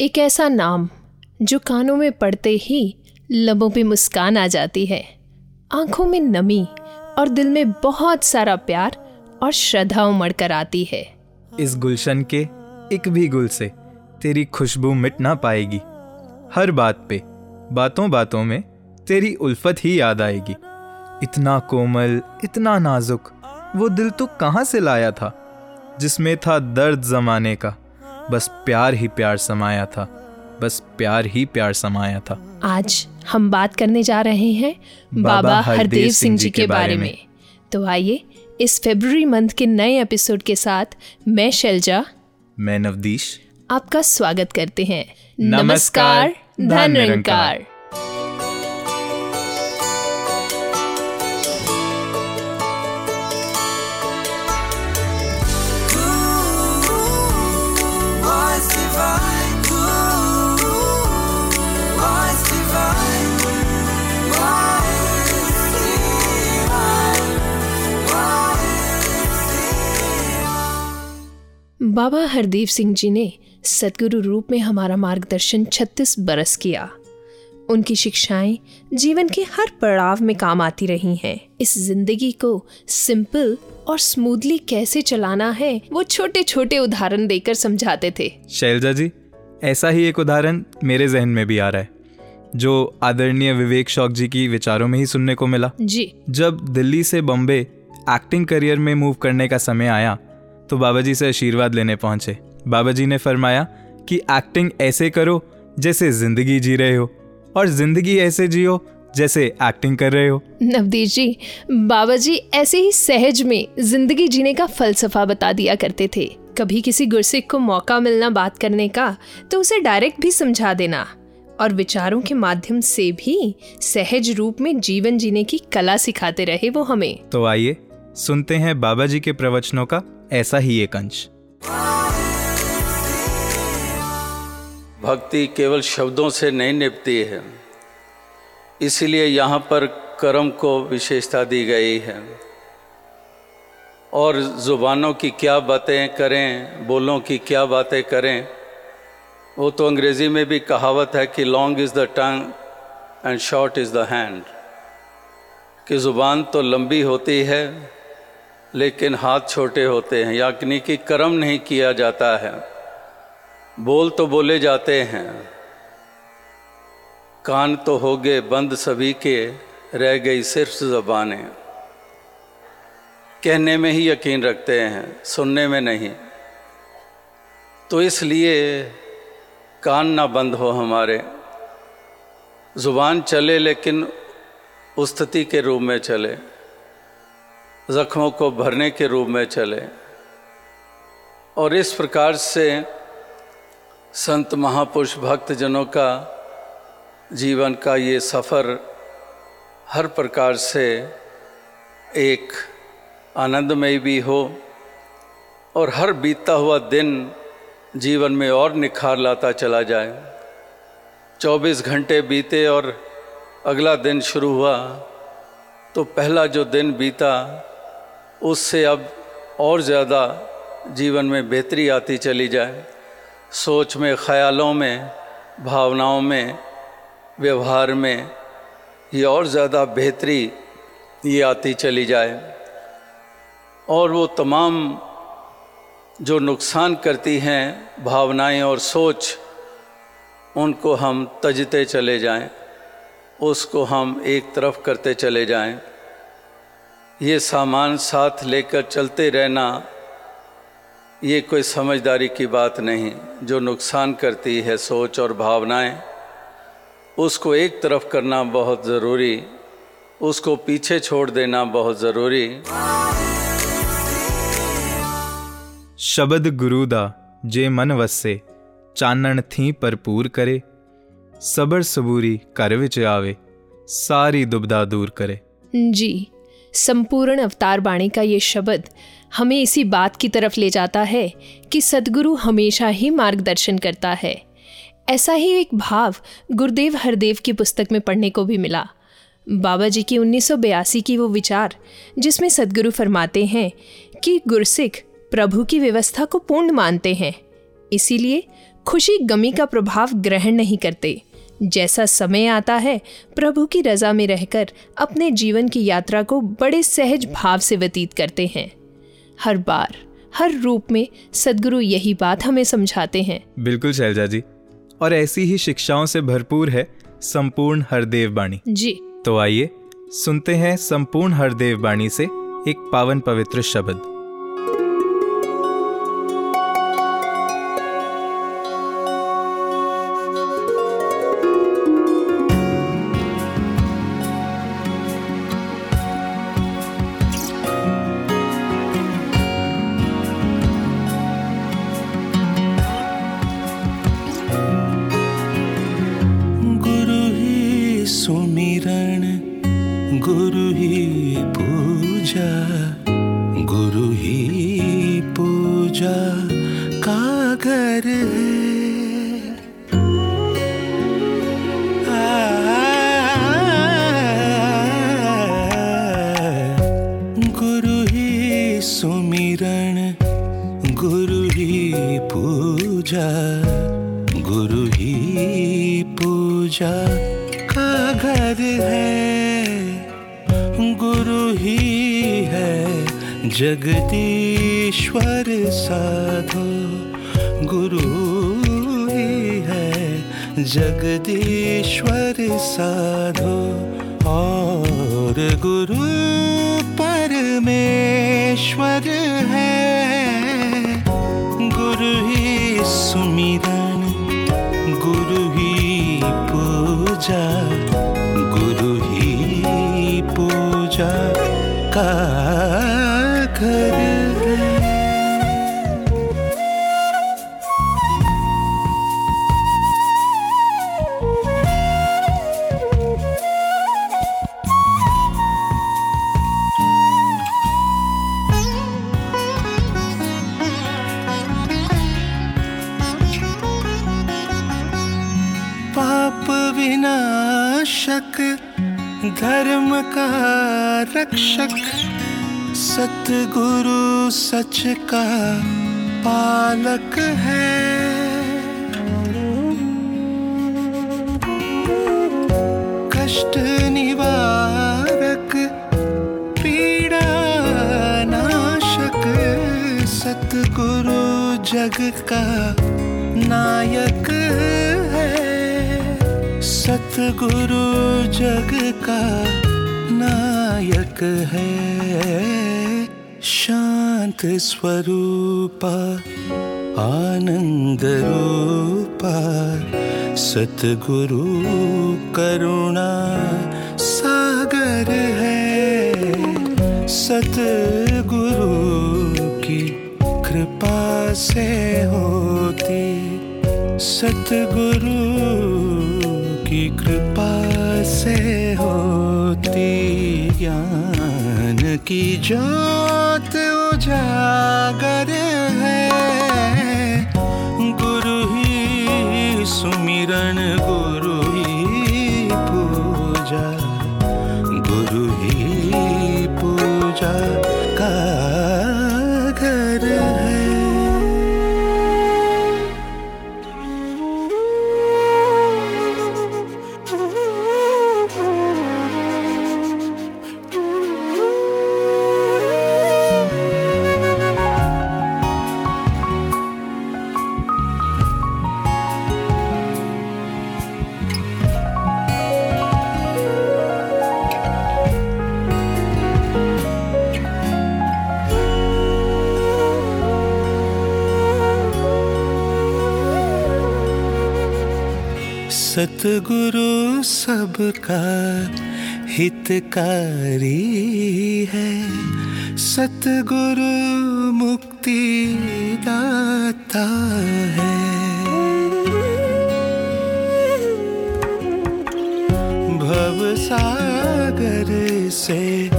एक ऐसा नाम, जो कानों में पड़ते ही लबों पे मुस्कान आ जाती है। आँखों में नमी और दिल में बहुत सारा प्यार और श्रद्धा उमड़ कर आती है। इस गुलशन के एक भी गुल से तेरी खुशबू मिट ना पाएगी। हर बात पे, बातों बातों में तेरी उल्फत ही याद आएगी। इतना कोमल, इतना नाजुक, वो दिल तो कहाँ से लाया था, जिसमें था दर्द जमाने का। बस प्यार ही प्यार समाया था बस प्यार ही प्यार समाया था। आज हम बात करने जा रहे हैं बाबा हरदेव सिंह जी के बारे में। तो आइए इस फेब्रुवरी मंथ के नए एपिसोड के साथ मैं शैलजा मैं नवदीश। आपका स्वागत करते हैं। नमस्कार, धन बाबा हरदेव सिंह जी ने सदगुरु रूप में हमारा मार्गदर्शन 36 बरस किया। उनकी शिक्षाएँ जीवन के हर पड़ाव में काम आती रही हैं। इस ज़िंदगी को सिंपल और स्मूथली कैसे चलाना है वो छोटे छोटे उदाहरण देकर समझाते थे। शैलजा जी ऐसा ही एक उदाहरण मेरे जहन में भी आ रहा है जो आदरणीय विवेक शौक जी की विचारों में ही सुनने को मिला। जी। जब दिल्ली से बम्बे एक्टिंग करियर में मूव करने का समय आया तो बाबा जी से आशीर्वाद लेने पहुँचे। बाबा जी ने फरमाया कि एक्टिंग ऐसे करो जैसे ज़िंदगी जी रहे हो और ज़िंदगी ऐसे जियो जैसे एक्टिंग कर रहे हो। नवदीप जी बाबा जी ऐसे ही सहज में ज़िंदगी जीने का फलसफा बता दिया करते थे। कभी किसी गुरसिख को मौका मिलना बात करने का तो उसे डायरेक्ट भी समझा देना। और विचारों के माध्यम से भी सहज रूप में जीवन जीने की कला सिखाते रहे वो हमें। तो आइए सुनते हैं बाबा जी के प्रवचनों का ऐसा ही एक अंश। भक्ति केवल शब्दों से नहीं निपती है। इसलिए यहाँ पर कर्म को विशेषता दी गई है। और ज़ुबानों की क्या बातें करें, बोलों की क्या बातें करें, वो तो अंग्रेज़ी में भी कहावत है कि long is the tongue and short is the hand कि ज़ुबान तो लंबी होती है लेकिन हाथ छोटे होते हैं यानी कि कर्म नहीं किया जाता है। बोल तो बोले जाते हैं, कान तो हो गए बंद सभी के, रह गई सिर्फ़ जबानें। कहने में ही यकीन रखते हैं, सुनने में नहीं। तो इसलिए कान ना बंद हो हमारे। ज़ुबान चले लेकिन उस्तति के रूप में चले। ज़ख्मों को भरने के रूप में चले। और इस प्रकार से संत महापुरुष भक्तजनों का जीवन का ये सफ़र हर प्रकार से एक आनंदमय भी हो और हर बीतता हुआ दिन जीवन में और निखार लाता चला जाए। 24 घंटे बीते और अगला दिन शुरू हुआ तो पहला जो दिन बीता उससे अब और ज़्यादा जीवन में बेहतरी आती चली जाए। सोच में, ख्यालों में, भावनाओं में, व्यवहार में ये और ज़्यादा बेहतरी ये आती चली जाए। और वो तमाम जो नुकसान करती हैं, भावनाएँ और सोच, उनको हम तजते चले जाएँ, उसको हम एक तरफ़ करते चले जाएँ। ये सामान साथ लेकर चलते रहना ये कोई समझदारी की बात नहीं। जो नुकसान करती है सोच और भावनाएँ उसको एक तरफ़ करना बहुत ज़रूरी उसको पीछे छोड़ देना बहुत ज़रूरी। शब्द गुरुदा जे मन वसे चानण थी भरपूर करे। सबर सबूरी घर विच आवे सारी दुबदा दूर करे। जी। संपूर्ण अवतार बाणी का ये शब्द हमें इसी बात की तरफ़ ले जाता है कि सदगुरु हमेशा ही मार्गदर्शन करता है। ऐसा ही एक भाव गुरुदेव हरदेव की पुस्तक में पढ़ने को भी मिला। बाबा जी की 1982 की वो विचार, जिसमें सदगुरु फरमाते हैं कि गुरसिख प्रभु की व्यवस्था को पूर्ण मानते हैं, इसीलिए खुशी गमी का प्रभाव ग्रहण नहीं करते। जैसा समय आता है प्रभु की रजा में रहकर अपने जीवन की यात्रा को बड़े सहज भाव से व्यतीत करते हैं। हर बार हर रूप में सदगुरु यही बात हमें समझाते हैं। बिल्कुल शैलजा जी। और ऐसी ही शिक्षाओं से भरपूर है संपूर्ण हरदेव बाणी जी। तो आइए सुनते हैं संपूर्ण हरदेव बाणी से एक पावन पवित्र शब्द। सच का पालक है। कष्ट निवारक पीड़ा नाशक सतगुरु जग का नायक है। सतगुरु जग का नायक है। स्वरूपा, आनंद रूपा, सतगुरु करुणा, सागर है सतगुरु की कृपा से होती। सतगुरु की कृपा से होती, ज्ञान की ज्योत सतगुरु सबका हितकारी है। सतगुरु मुक्ति दाता है। भव सागर से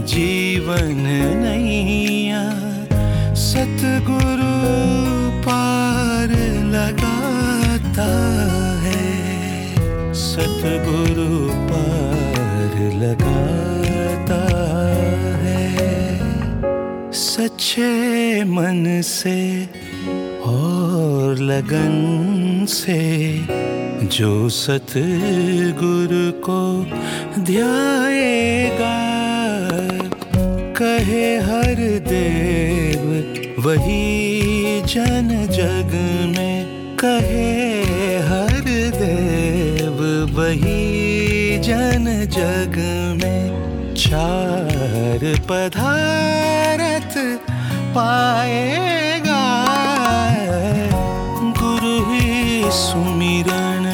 जीवन नैया मन से और लगन से जो सतगुरु को ध्याएगा, कहे हर देव, वही जन जग में कहे हर देव, वही जन जग में चार पधारत पाएगा। गुरु ही सुमिरन,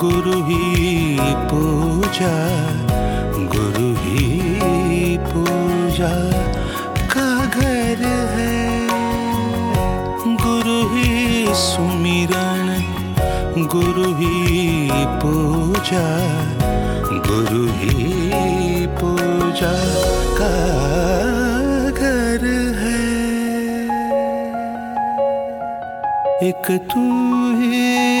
गुरु ही पूजा, गुरु ही पूजा। का घर है। गुरु ही सुमिरन, गुरु ही पूजा, गुरु ही पूजा। एक तू ही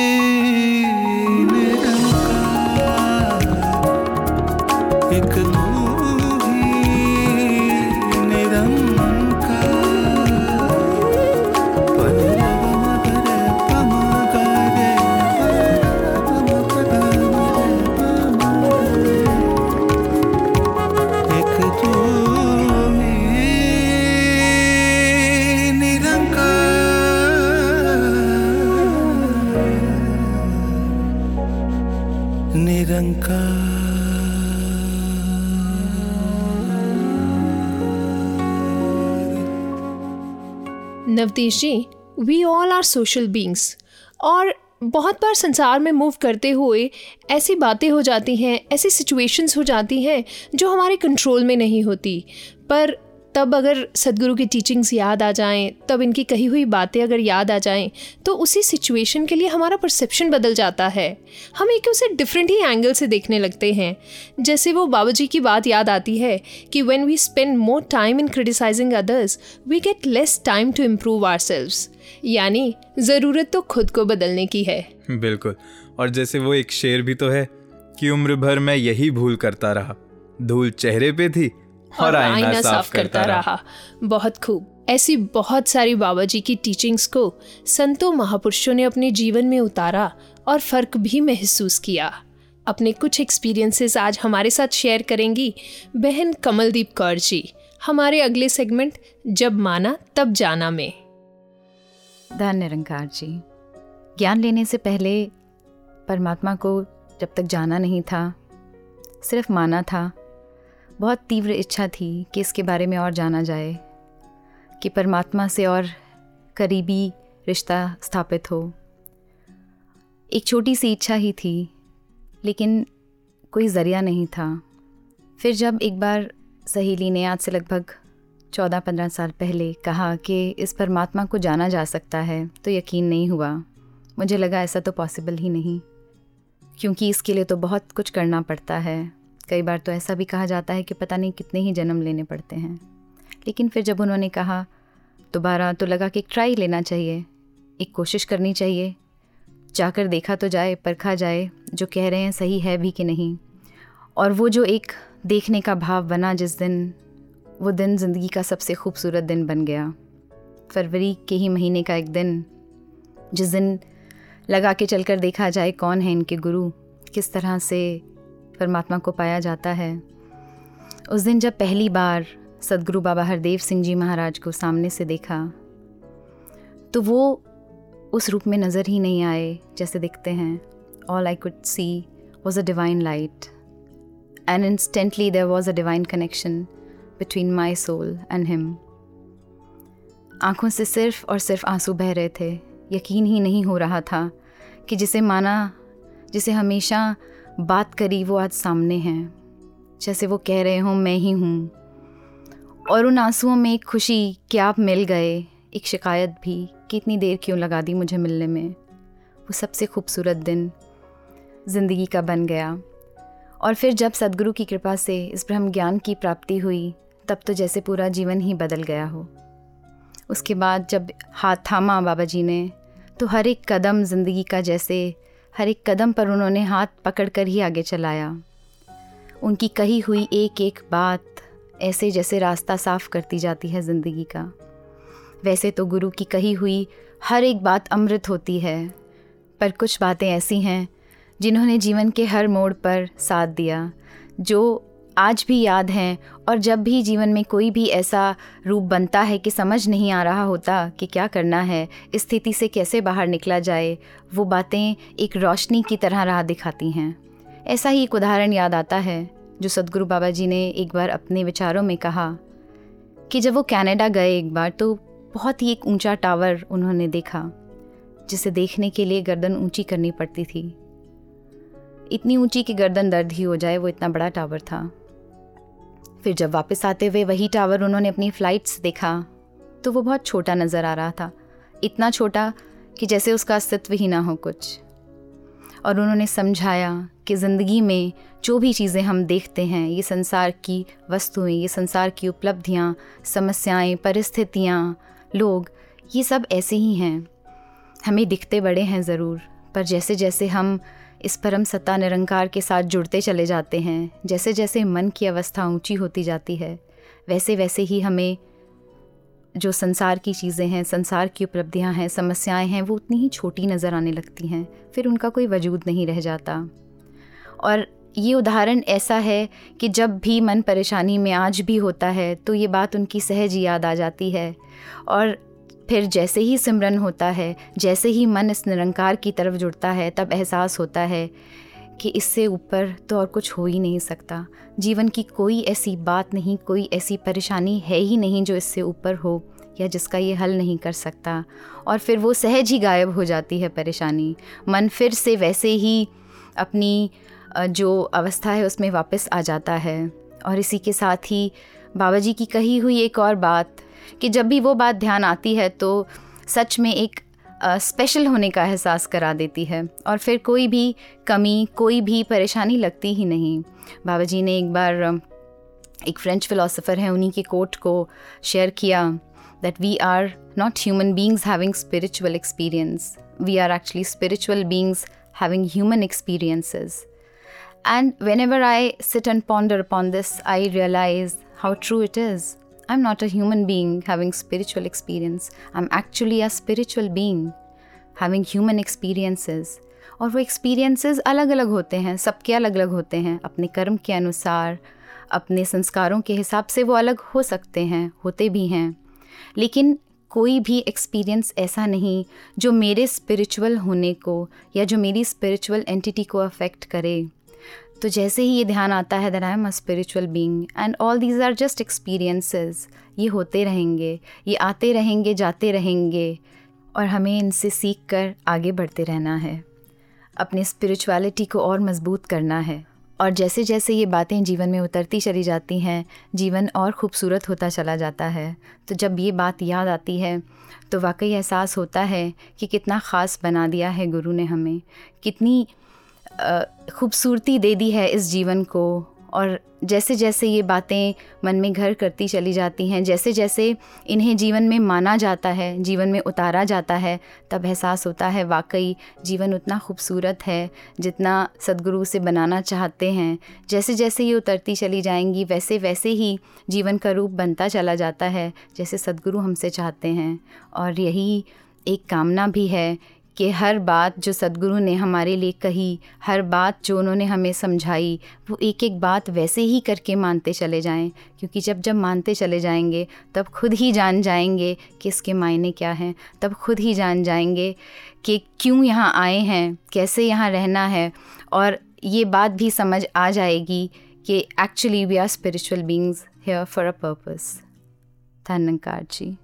नवदेश जी we all are social beings और बहुत बार संसार में मूव करते हुए ऐसी बातें हो जाती हैं, ऐसी सिचुएशंस हो जाती हैं जो हमारे कंट्रोल में नहीं होती। पर तब अगर सदगुरु की टीचिंग्स याद आ जाएँ, तब इनकी कही हुई बातें अगर याद आ जाएँ तो उसी सिचुएशन के लिए हमारा परसेप्शन बदल जाता है। हम एक उसे डिफरेंट ही एंगल से देखने लगते हैं। जैसे वो बाबा जी की बात याद आती है कि when we spend more time in criticizing others we get less time to improve our यानी, ज़रूरत तो खुद को बदलने की है। बिल्कुल। और जैसे वो एक शेर भी तो है कि उम्र भर मैं यही भूल करता रहा। धूल चेहरे पे थी और आईना साफ़ करता रहा। बहुत खूब। ऐसी बहुत सारी बाबा जी की टीचिंग्स को संतों महापुरुषों ने अपने जीवन में उतारा और फ़र्क भी महसूस किया। अपने कुछ एक्सपीरियंसेस आज हमारे साथ शेयर करेंगी बहन कमलदीप कौर जी। हमारे अगले सेगमेंट जब माना तब जाना में। धन निरंकार जी। ज्ञान लेने से पहले परमात्मा को जब तक जाना नहीं था सिर्फ़ माना था बहुत तीव्र इच्छा थी कि इसके बारे में और जाना जाए, कि परमात्मा से और करीबी रिश्ता स्थापित हो। एक छोटी सी इच्छा ही थी, लेकिन कोई ज़रिया नहीं था। फिर जब एक बार सहेली ने आज से लगभग चौदह पंद्रह साल पहले कहा कि इस परमात्मा को जाना जा सकता है तो यकीन नहीं हुआ। मुझे लगा ऐसा तो पॉसिबल ही नहीं, क्योंकि इसके लिए तो बहुत कुछ करना पड़ता है। कई बार तो ऐसा भी कहा जाता है कि पता नहीं कितने ही जन्म लेने पड़ते हैं। लेकिन फिर जब उन्होंने कहा, दोबारा तो लगा कि एक ट्राई लेना चाहिए, एक कोशिश करनी चाहिए। जाकर देखा तो जाए, परखा जाए, जो कह रहे हैं सही है भी कि नहीं। और वो जो एक देखने का भाव बना जिस दिन, वो दिन ज़िंदगी का सबसे खूबसूरत दिन बन गया। फरवरी के ही महीने का एक दिन, जिस दिन लगा के चलकर देखा जाए कौन है इनके गुरु, किस तरह से परमात्मा को पाया जाता है। उस दिन जब पहली बार सदगुरु बाबा हरदेव सिंह जी महाराज को सामने से देखा तो वो उस रूप में नज़र ही नहीं आए जैसे दिखते हैं। All I could see was a divine light and instantly there was a divine connection between my soul and him आँखों से सिर्फ़ और सिर्फ़ आँसू बह रहे थे। यकीन ही नहीं हो रहा था कि जिसे माना, जिसे हमेशा बात करी वो आज सामने हैं। जैसे वो कह रहे हों, मैं ही हूँ। और उन आंसुओं में एक खुशी कि आप मिल गए, एक शिकायत भी कि इतनी देर क्यों लगा दी मुझे मिलने में। वो सबसे खूबसूरत दिन ज़िंदगी का बन गया। और फिर जब सदगुरु की कृपा से इस ब्रह्म ज्ञान की प्राप्ति हुई, तब तो जैसे पूरा जीवन ही बदल गया हो। उसके बाद जब हाथ थामा बाबा जी ने तो हर एक कदम ज़िंदगी का जैसे हर एक कदम पर उन्होंने हाथ पकड़कर ही आगे चलाया। उनकी कही हुई एक एक बात ऐसे जैसे रास्ता साफ़ करती जाती है ज़िंदगी का। वैसे तो गुरु की कही हुई हर एक बात अमृत होती है, पर कुछ बातें ऐसी हैं जिन्होंने जीवन के हर मोड़ पर साथ दिया, जो आज भी याद हैं और जब भी जीवन में कोई भी ऐसा रूप बनता है कि समझ नहीं आ रहा होता कि क्या करना है स्थिति से कैसे बाहर निकला जाए, वो बातें एक रोशनी की तरह राह दिखाती हैं। ऐसा ही एक उदाहरण याद आता है, जो सदगुरु बाबा जी ने एक बार अपने विचारों में कहा कि जब वो कनाडा गए एक बार तो बहुत ही एक ऊँचा टावर उन्होंने देखा, जिसे देखने के लिए गर्दन ऊँची करनी पड़ती थी। इतनी ऊँची कि गर्दन दर्द ही हो जाए, वो इतना बड़ा टावर था। फिर जब वापस आते हुए वही टावर उन्होंने अपनी फ़्लाइट्स देखा तो वो बहुत छोटा नज़र आ रहा था। इतना छोटा कि जैसे उसका अस्तित्व ही ना हो कुछ। और उन्होंने समझाया कि ज़िंदगी में जो भी चीज़ें हम देखते हैं, ये संसार की वस्तुएँ, ये संसार की उपलब्धियाँ, समस्याएँ, परिस्थितियाँ, लोग, ये सब ऐसे ही हैं। हमें दिखते बड़े हैं ज़रूर, पर जैसे जैसे हम इस परम सत्ता निरंकार के साथ जुड़ते चले जाते हैं। जैसे जैसे मन की अवस्था ऊँची होती जाती है वैसे वैसे ही हमें जो संसार की चीज़ें हैं, संसार की उपलब्धियाँ हैं, समस्याएँ हैं, वो उतनी ही छोटी नज़र आने लगती हैं। फिर उनका कोई वजूद नहीं रह जाता। और ये उदाहरण ऐसा है कि जब भी मन परेशानी में आज भी होता है तो ये बात उनकी सहज याद आ जाती है। और फिर जैसे ही सिमरन होता है, जैसे ही मन इस निरंकार की तरफ़ जुड़ता है, तब एहसास होता है कि इससे ऊपर तो और कुछ हो ही नहीं सकता। जीवन की कोई ऐसी बात नहीं, कोई ऐसी परेशानी है ही नहीं जो इससे ऊपर हो या जिसका ये हल नहीं कर सकता। और फिर वो सहज ही गायब हो जाती है परेशानी। मन फिर से वैसे ही अपनी जो अवस्था है उसमें वापस आ जाता है। और इसी के साथ ही बाबा जी की कही हुई एक और बात कि जब भी वो बात ध्यान आती है तो सच में एक स्पेशल होने का एहसास करा देती है। और फिर कोई भी कमी कोई भी परेशानी लगती ही नहीं। बाबा जी ने एक बार एक फ्रेंच फिलोसोफर हैं उन्हीं के कोट को शेयर किया that we are not human beings having spiritual experience we are actually spiritual beings having human experiences And whenever I sit and ponder upon this, I realize how true it is. I'm not a human being having spiritual experience. I'm actually a spiritual being having human experiences. और वो experiences अलग अलग होते हैं, सबके अलग अलग होते हैं अपने कर्म के अनुसार, अपने संस्कारों के हिसाब से वो अलग हो सकते हैं, होते भी हैं लेकिन कोई भी एक्सपीरियंस ऐसा नहीं जो मेरे स्पिरिचुअल होने को या जो मेरी स्पिरिचुअल एंटिटी को अफेक्ट करे तो जैसे ही ये ध्यान आता है that I am a spiritual being and all these are just experiences ये होते रहेंगे, ये आते रहेंगे, जाते रहेंगे और हमें इनसे सीख कर आगे बढ़ते रहना है। अपने स्पिरिचुअलिटी को और मज़बूत करना है। और जैसे जैसे ये बातें जीवन में उतरती चली जाती हैं, जीवन और खूबसूरत होता चला जाता है। तो जब ये बात याद आती है तो वाकई एहसास होता है कि कितना ख़ास बना दिया है गुरु ने हमें। कितनी खूबसूरती दे दी है इस जीवन को। और जैसे जैसे ये बातें मन में घर करती चली जाती हैं जैसे जैसे इन्हें जीवन में माना जाता है, जीवन में उतारा जाता है, तब एहसास होता है, वाकई जीवन उतना खूबसूरत है जितना सदगुरु से बनाना चाहते हैं। जैसे जैसे ये उतरती चली जाएँगी वैसे वैसे ही जीवन का रूप बनता चला जाता है, जैसे सदगुरु हमसे चाहते हैं। और यही एक कामना भी है कि हर बात जो सदगुरु ने हमारे लिए कही, हर बात जो उन्होंने हमें समझाई, वो एक एक बात वैसे ही करके मानते चले जाएँ। क्योंकि जब जब मानते चले जाएँगे, तब खुद ही जान जाएँगे कि इसके मायने क्या हैं। तब खुद ही जान जाएँगे कि क्यों यहाँ आए हैं, कैसे यहाँ रहना है। और ये बात भी समझ आ जाएगी कि actually we are spiritual beings here for a purpose धन्यकार जी।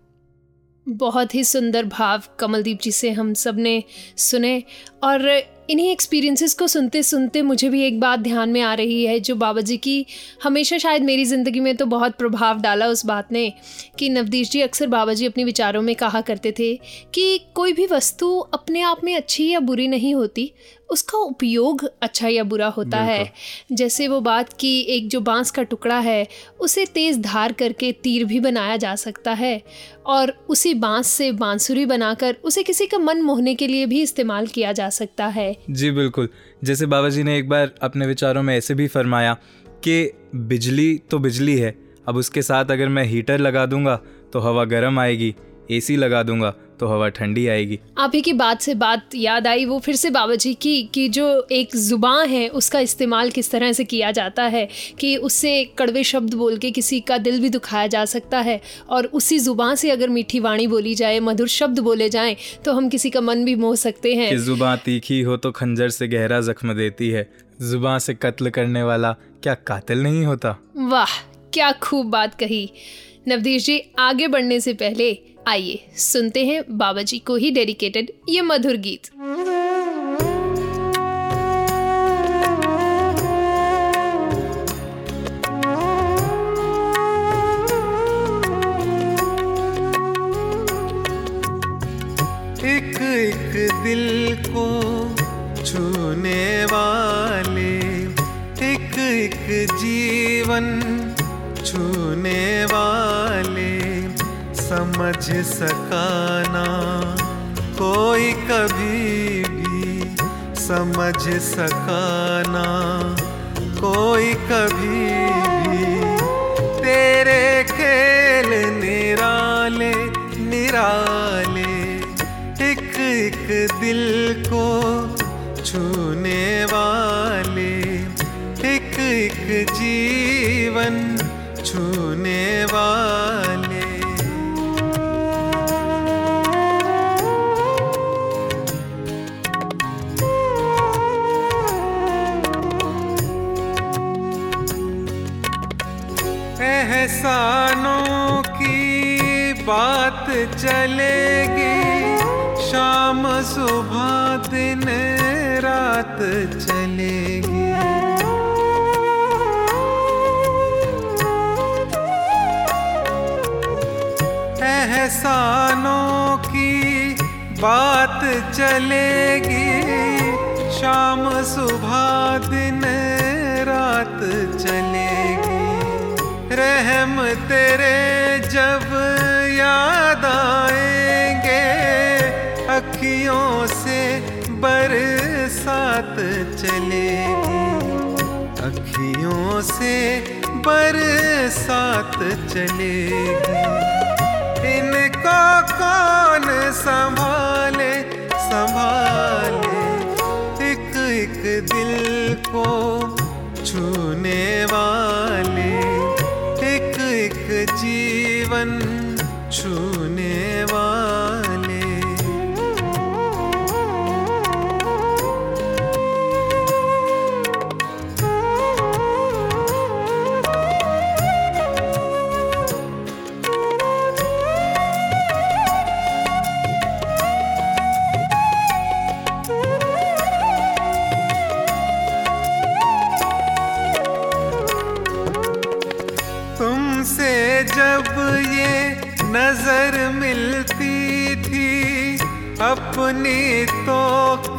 बहुत ही सुंदर भाव कमलदीप जी से हम सबने सुने और इन्हीं एक्सपीरियंसेस को सुनते सुनते मुझे भी एक बात ध्यान में आ रही है जो बाबा जी की हमेशा शायद मेरी ज़िंदगी में तो बहुत प्रभाव डाला उस बात ने कि नवदीश जी अक्सर बाबा जी अपने विचारों में कहा करते थे कि कोई भी वस्तु अपने आप में अच्छी या बुरी नहीं होती उसका उपयोग अच्छा या बुरा होता है। जैसे वो बात कि एक जो बाँस का टुकड़ा है उसे तेज़ धार करके तीर भी बनाया जा सकता है और उसी बाँस से बांसुरी बनाकर उसे किसी का मन मोहने के लिए भी इस्तेमाल किया जा सकता है। जी बिल्कुल। जैसे बाबा जी ने एक बार अपने विचारों में ऐसे भी फरमाया कि बिजली तो बिजली है अब उसके साथ अगर मैं हीटर लगा दूँगा तो हवा गर्म आएगी एसी लगा दूँगा तो हवा ठंडी आएगी। आप ही की बात से बात याद आई वो फिर से बाबा जी की कि जो एक ज़ुबान है उसका इस्तेमाल किस तरह से किया जाता है कि उससे कड़वे शब्द बोल के किसी का दिल भी दुखाया जा सकता है और उसी ज़ुबान से अगर मीठी वाणी बोली जाए मधुर शब्द बोले जाएँ तो हम किसी का मन भी मोह सकते हैं। कि ज़ुबान तीखी हो तो खंजर से गहरा जख्म देती है। ज़ुबान से कत्ल करने वाला क्या कातिल नहीं होता? वाह क्या खूब बात कही। नवदीश जी, आगे बढ़ने से पहले आइए, सुनते हैं बाबा जी को ही डेडिकेटेड ये मधुर गीत। एक एक दिल को छूने वाले, एक एक जीवन छूने वाले। समझ सकाना। कोई कभी भी समझ सकाना। कोई कभी भी तेरे खेल निराले निराले। एक एक दिल चलेगी। शाम, सुबह, दिन, रात चलेगी। एहसानों की बात चलेगी। शाम, सुबह, दिन, रात चलेगी। रहम तेरे जब याद आएँगे, अखियों से बरसात चलेगी। अखियों से बरसात चलेगी। इनको कौन संभाले संभाले? एक एक दिल को छूने वाले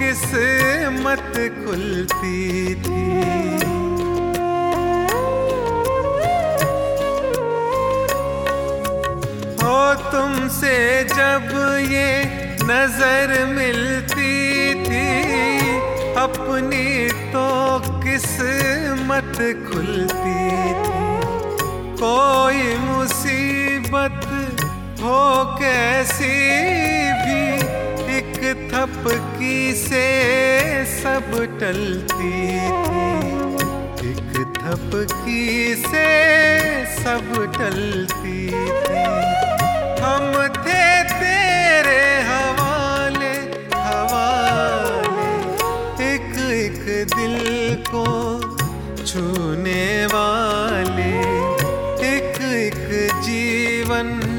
किस्मत खुलती थी। हो तुमसे जब ये नज़र मिलती थी, अपनी तो किस्मत खुलती थी? कोई मुसीबत हो कैसी थपकी से सब टलती थी। एक थपकी से सब टलती थी। हम थे तेरे हवाले हवाले। एक एक दिल को छूने वाले। एक एक जीवन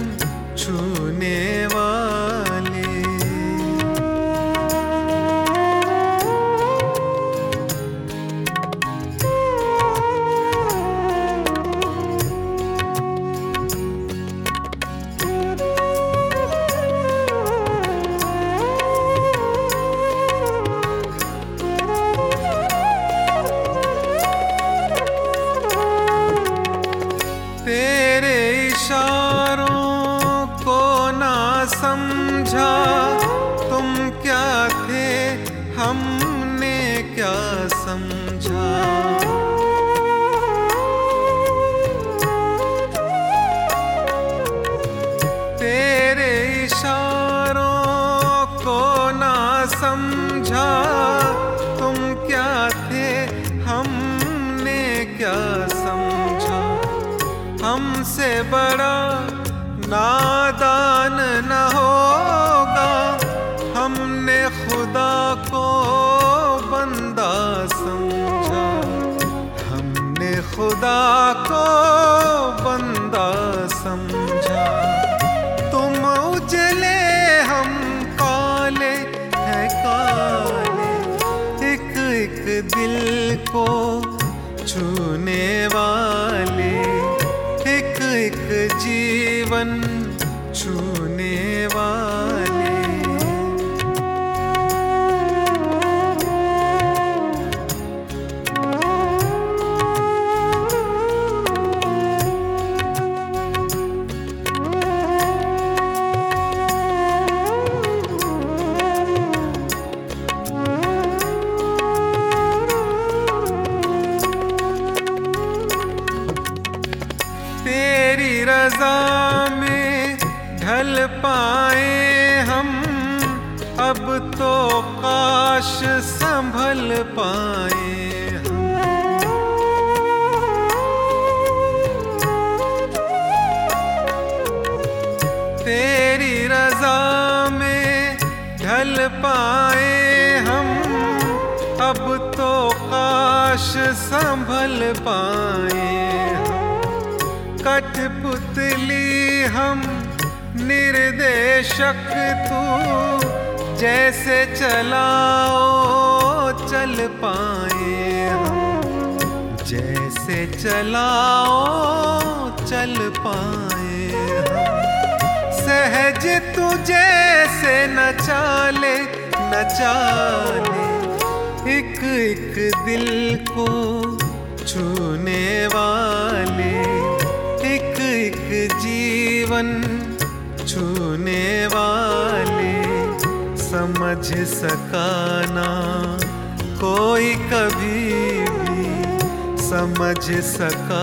समझ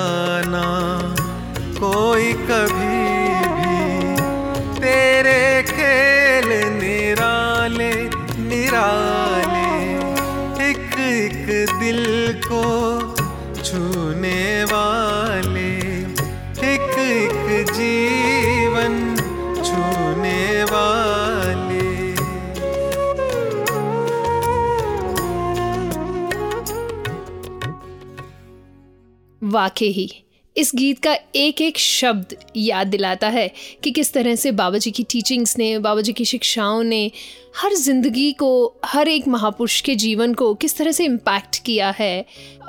वाकई ही। इस गीत का एक एक शब्द याद दिलाता है कि किस तरह से बाबा जी की टीचिंग्स ने बाबा जी की शिक्षाओं ने हर ज़िंदगी को, हर एक महापुरुष के जीवन को किस तरह से इम्पैक्ट किया है।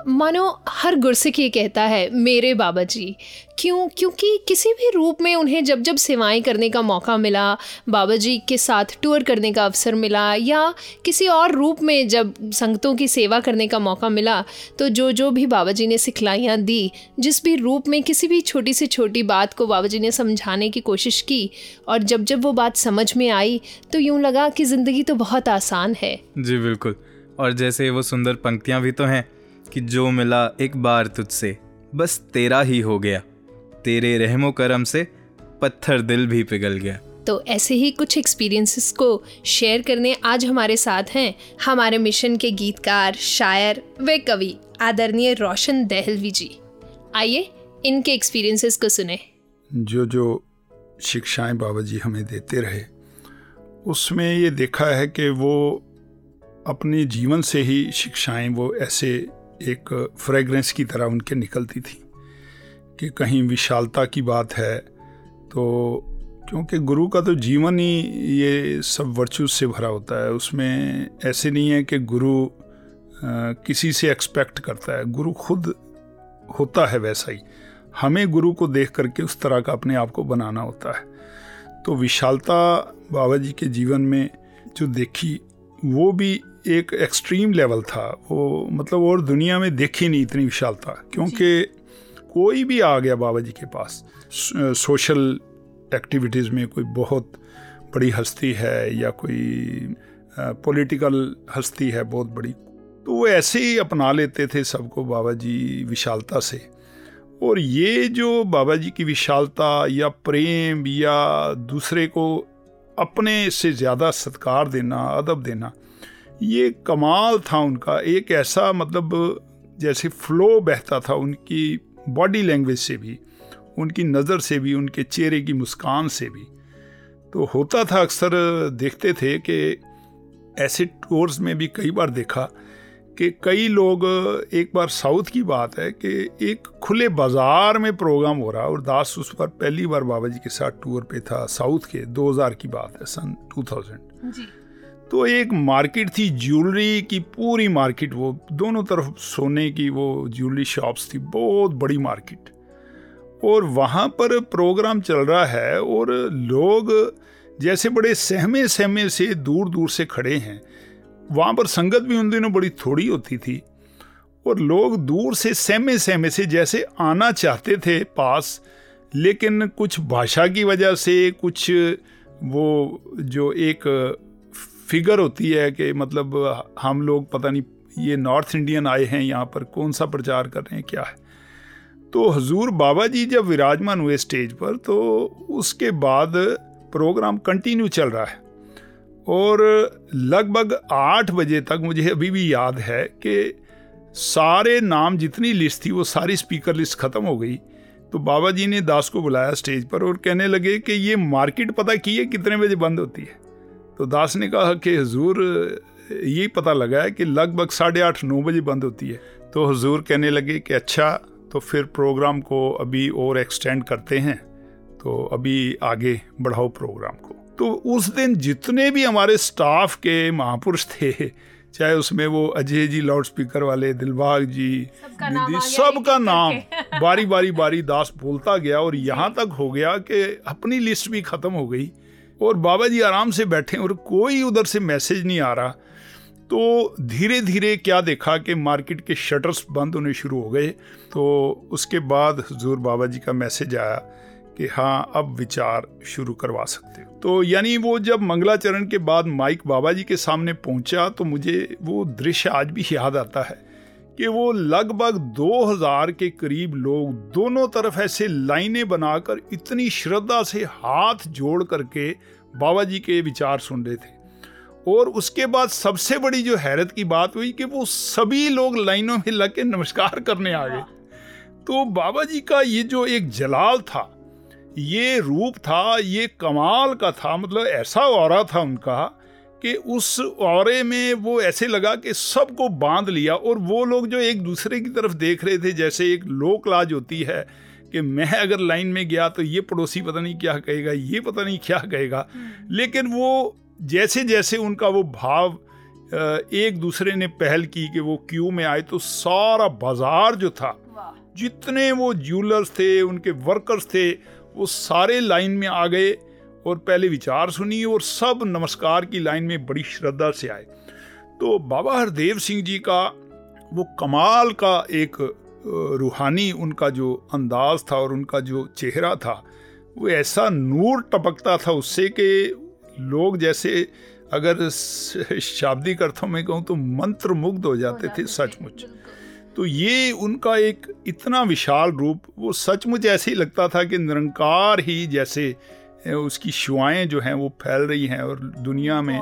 मानो हर गुरसिक ये कहता है, मेरे बाबा जी क्यों? क्योंकि किसी भी रूप में उन्हें जब जब सेवाएँ करने का मौका मिला बाबा जी के साथ टूर करने का अवसर मिला, या किसी और रूप में जब संगतों की सेवा करने का मौका मिला तो जो जो भी बाबा जी ने सिखलाइयाँ दी, जिस भी रूप में किसी भी छोटी से छोटी बात को बाबा जी ने समझाने की कोशिश की, और जब जब वो बात समझ में आई तो यूँ लगा कि ज़िंदगी तो बहुत आसान है। जी बिल्कुल, और जैसे वो सुंदर पंक्तियाँ भी तो हैं कि जो मिला एक बार तुझसे बस तेरा ही हो गया। तेरे रहमो करम से पत्थर दिल भी पिघल गया। तो ऐसे ही कुछ एक्सपीरियंसेस को शेयर करने आज हमारे साथ हैं। हमारे मिशन के गीतकार शायर व कवि आदरणीय रोशन दहलवी जी। आइए इनके एक्सपीरियंसेस को सुने। जो जो शिक्षाएँ बाबा जी हमें देते रहे उसमें ये देखा है कि वो अपने जीवन से ही शिक्षाएँ वो ऐसे एक फ्रेग्रेंस की तरह उनके निकलती थी कि कहीं विशालता की बात है। तो क्योंकि गुरु का तो जीवन ही ये सब वर्चूज से भरा होता है। उसमें ऐसे नहीं है कि गुरु अ, किसी से एक्सपेक्ट करता है। गुरु खुद होता है वैसा ही। हमें गुरु को देख करके उस तरह का अपने आप को बनाना होता है। तो विशालता बाबा जी के जीवन में जो देखी वो भी एक एक्सट्रीम लेवल था। वो मतलब और दुनिया में देखी नहीं इतनी विशालता। क्योंकि कोई भी आ गया बाबा जी के पास सोशल एक्टिविटीज़ में कोई बहुत बड़ी हस्ती है या कोई पॉलिटिकल हस्ती है बहुत बड़ी तो वो ऐसे ही अपना लेते थे सबको बाबा जी विशालता से। और ये जो बाबा जी की विशालता या प्रेम या दूसरे को अपने से ज़्यादा सत्कार देना अदब देना ये कमाल था उनका। एक ऐसा मतलब जैसे फ्लो बहता था उनकी बॉडी लैंग्वेज से भी, उनकी नज़र से भी, उनके चेहरे की मुस्कान से भी। तो होता था अक्सर, देखते थे कि ऐसे टूर्स में भी कई बार देखा कि कई लोग, एक बार साउथ की बात है कि एक खुले बाज़ार में प्रोग्राम हो रहा और दास उस पर पहली बार बाबा जी के साथ टूर पे था, साउथ के 2000 की बात है, सन 2000 जी। तो एक मार्केट थी ज्वेलरी की, पूरी मार्केट वो, दोनों तरफ़ सोने की वो ज्वेलरी शॉप्स थी, बहुत बड़ी मार्केट। और वहाँ पर प्रोग्राम चल रहा है और लोग जैसे बड़े सहमे सहमे से दूर दूर से खड़े हैं। वहाँ पर संगत भी उन दिनों बड़ी थोड़ी होती थी। और लोग दूर से सहमे सहमे से जैसे आना चाहते थे पास, लेकिन कुछ भाषा की वजह से कुछ वो जो एक फिगर होती है कि मतलब हम लोग पता नहीं, ये नॉर्थ इंडियन आए हैं, यहाँ पर कौन सा प्रचार कर रहे हैं, क्या है? तो हजूर बाबा जी जब विराजमान हुए स्टेज पर तो उसके बाद प्रोग्राम कंटिन्यू चल रहा है। और लगभग आठ बजे तक मुझे अभी भी याद है कि सारे नाम जितनी लिस्ट थी, वो सारी स्पीकर लिस्ट ख़त्म हो गई। तो बाबा जी ने दास को बुलाया स्टेज पर और कहने लगे कि ये मार्केट पता की है कितने बजे बंद होती है? तो दास ने कहा कि हजूर यही पता लगा है कि लगभग साढ़े आठ नौ बजे बंद होती है। तो हजूर कहने लगे कि अच्छा तो फिर प्रोग्राम को अभी और एक्सटेंड करते हैं। तो अभी आगे बढ़ाओ प्रोग्राम को। तो उस दिन जितने भी हमारे स्टाफ के महापुरुष थे चाहे उसमें वो अजय जी लाउड स्पीकर वाले दिलबाग जी सबका नाम आ गया नाम बारी बारी बारी दास बोलता गया और यहाँ तक हो गया कि अपनी लिस्ट भी खत्म हो गई। और बाबा जी आराम से बैठे और कोई उधर से मैसेज नहीं आ रहा। तो धीरे धीरे क्या देखा कि मार्केट के शटर्स बंद होने शुरू हो गए। तो उसके बाद हजूर बाबा जी का मैसेज आया कि हाँ अब विचार शुरू करवा सकते हो। तो यानी वो जब मंगलाचरण के बाद माइक बाबा जी के सामने पहुँचा तो मुझे वो दृश्य आज भी याद आता है। कि वो लगभग 2000 के करीब लोग दोनों तरफ़ ऐसे लाइनें बनाकर इतनी श्रद्धा से हाथ जोड़ करके बाबा जी के विचार सुन रहे थे। और उसके बाद सबसे बड़ी जो हैरत की बात हुई कि वो सभी लोग लाइनों में लग के नमस्कार करने आ गए। तो बाबा जी का ये जो एक जलाल था, ये रूप था, ये कमाल का था मतलब ऐसा और था उनका कि उस औरे में वो ऐसे लगा कि सबको बाँध लिया और वो लोग जो एक दूसरे की तरफ़ देख रहे थे जैसे एक लोक लाज होती है कि मैं अगर लाइन में गया तो ये पड़ोसी पता नहीं क्या कहेगा ये पता नहीं क्या कहेगा। लेकिन वो जैसे जैसे उनका वो भाव एक दूसरे ने पहल की कि वो क्यू में आए तो सारा बाज़ार जो था जितने वो ज्वेलर्स थे उनके वर्कर्स थे वो सारे लाइन में आ गए। और पहले विचार सुनी और सब नमस्कार की लाइन में बड़ी श्रद्धा से आए। तो बाबा हरदेव सिंह जी का वो कमाल का एक रूहानी उनका जो अंदाज था और उनका जो चेहरा था वो ऐसा नूर टपकता था उससे कि लोग जैसे अगर शाब्दिक अर्थों में कहूँ तो मंत्र मुग्ध हो जाते थे सचमुच। तो ये उनका एक इतना विशाल रूप वो सचमुच ऐसे ही लगता था कि निरंकार ही जैसे उसकी शुआएँ जो हैं वो फैल रही हैं और दुनिया में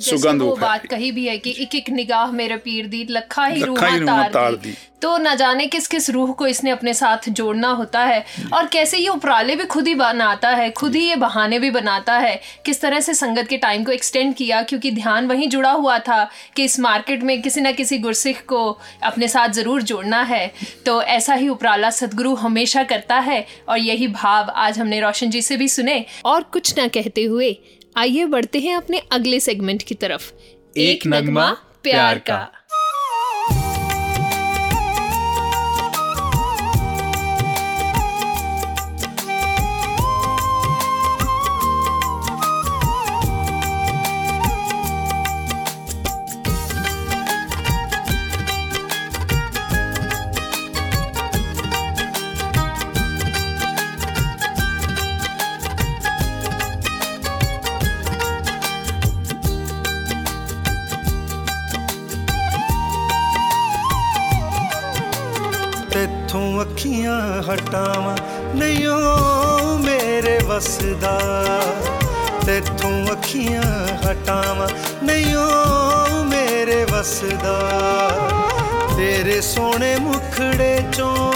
सुगंध वो बात कही भी है कि एक एक निगाह मेरे पीर दी लखा ही रूहां तार दी। तो न जाने किस किस रूह को इसने अपने साथ जोड़ना होता है और कैसे ये उपराले भी खुद ही बनाता है खुद ही ये बहाने भी बनाता है। किस तरह से संगत के टाइम को एक्सटेंड किया क्योंकि ध्यान वहीं जुड़ा हुआ था कि इस मार्केट में किसी न किसी गुरसिख को अपने साथ ज़रूर जोड़ना है। तो ऐसा ही उपराला सदगुरु हमेशा करता है और यही भाव आज हमने रोशन जी से भी सुने। और कुछ ना कहते हुए आइए बढ़ते हैं अपने अगले सेगमेंट की तरफ़ एक एक नगमा प्यार का। ਤੇਥੋਂ ਮੇਰੇ ਵਸਦਾ ਤੇਰੇ ਸੋਹਣੇ ਮੁਖੜੇ ਚੋਂ।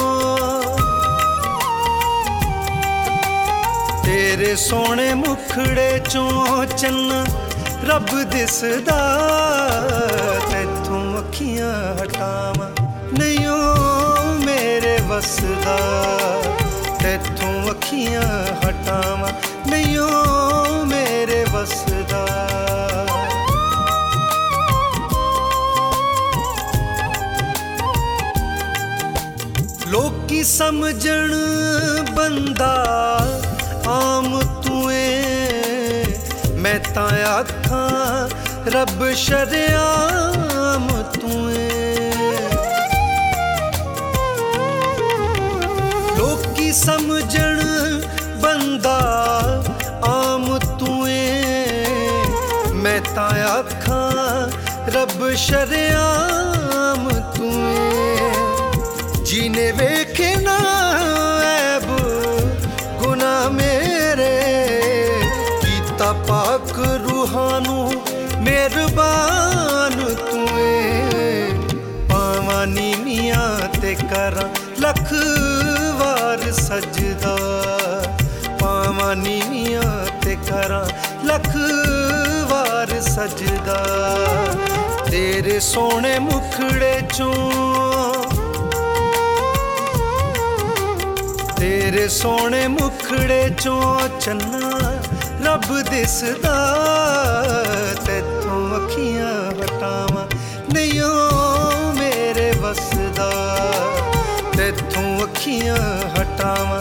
ਤੇਰੇ ਸੋਹਣੇ ਮੁਖੜੇ ਚੋਂ ਚੰਨਾ ਰੱਬ ਦਿਸਦਾ। ਤੈਥੋਂ ਅੱਖੀਆਂ ਹਟਾਵਾਂ ਨਹੀਂ ਓ ਮੇਰੇ ਵਸਦਾ। ਤੈਥੋਂ ਅੱਖੀਆਂ ਹਟਾਵਾਂ ਸਮਝਣ ਬੰਦਾ ਆਮ ਤੂੰ ਏ ਮੈਂ ਤਾਂ ਆਖਾਂ ਰੱਬ ਸ਼ਰਿਆਮ ਤੂੰ ਏ ਲੋਕੀ ਸਮਝਣ ਬੰਦਾ ਆਮ ਤੂੰ ਏ ਮੈਂ ਤਾਂ ਆਖਾਂ ਰੱਬ ਸ਼ਰਿਆਮ ਨੂੰ ਮਿਹਰਬਾਨ ਤੂੰ ਏ। ਪਾਵਾਂ ਨੀਵੀਆਂ ਤੇ ਕਰਾਂ ਲੱਖ ਵਾਰ ਸਜਦਾ। ਪਾਵਾਂ ਨੀਵੀਆਂ ਤੇ ਕਰਾਂ ਲੱਖ ਵਾਰ ਸਜਦਾ। ਤੇਰੇ ਸੋਹਣੇ ਮੁਖੜੇ ਚੋਂ, ਤੇਰੇ ਸੋਹਣੇ ਮੁਖੜੇ ਚੋਂ ਚੰਨਾ ਰੱਬ ਦਿਸਦਾ ਤੈਥੋਂ ਅੱਖੀਆਂ ਹਟਾਵਾਂ। ਨਹੀਂ ਓ ਮੇਰੇ ਵਸਦਾ ਤੈਥੋਂ ਅੱਖੀਆਂ ਹਟਾਵਾਂ।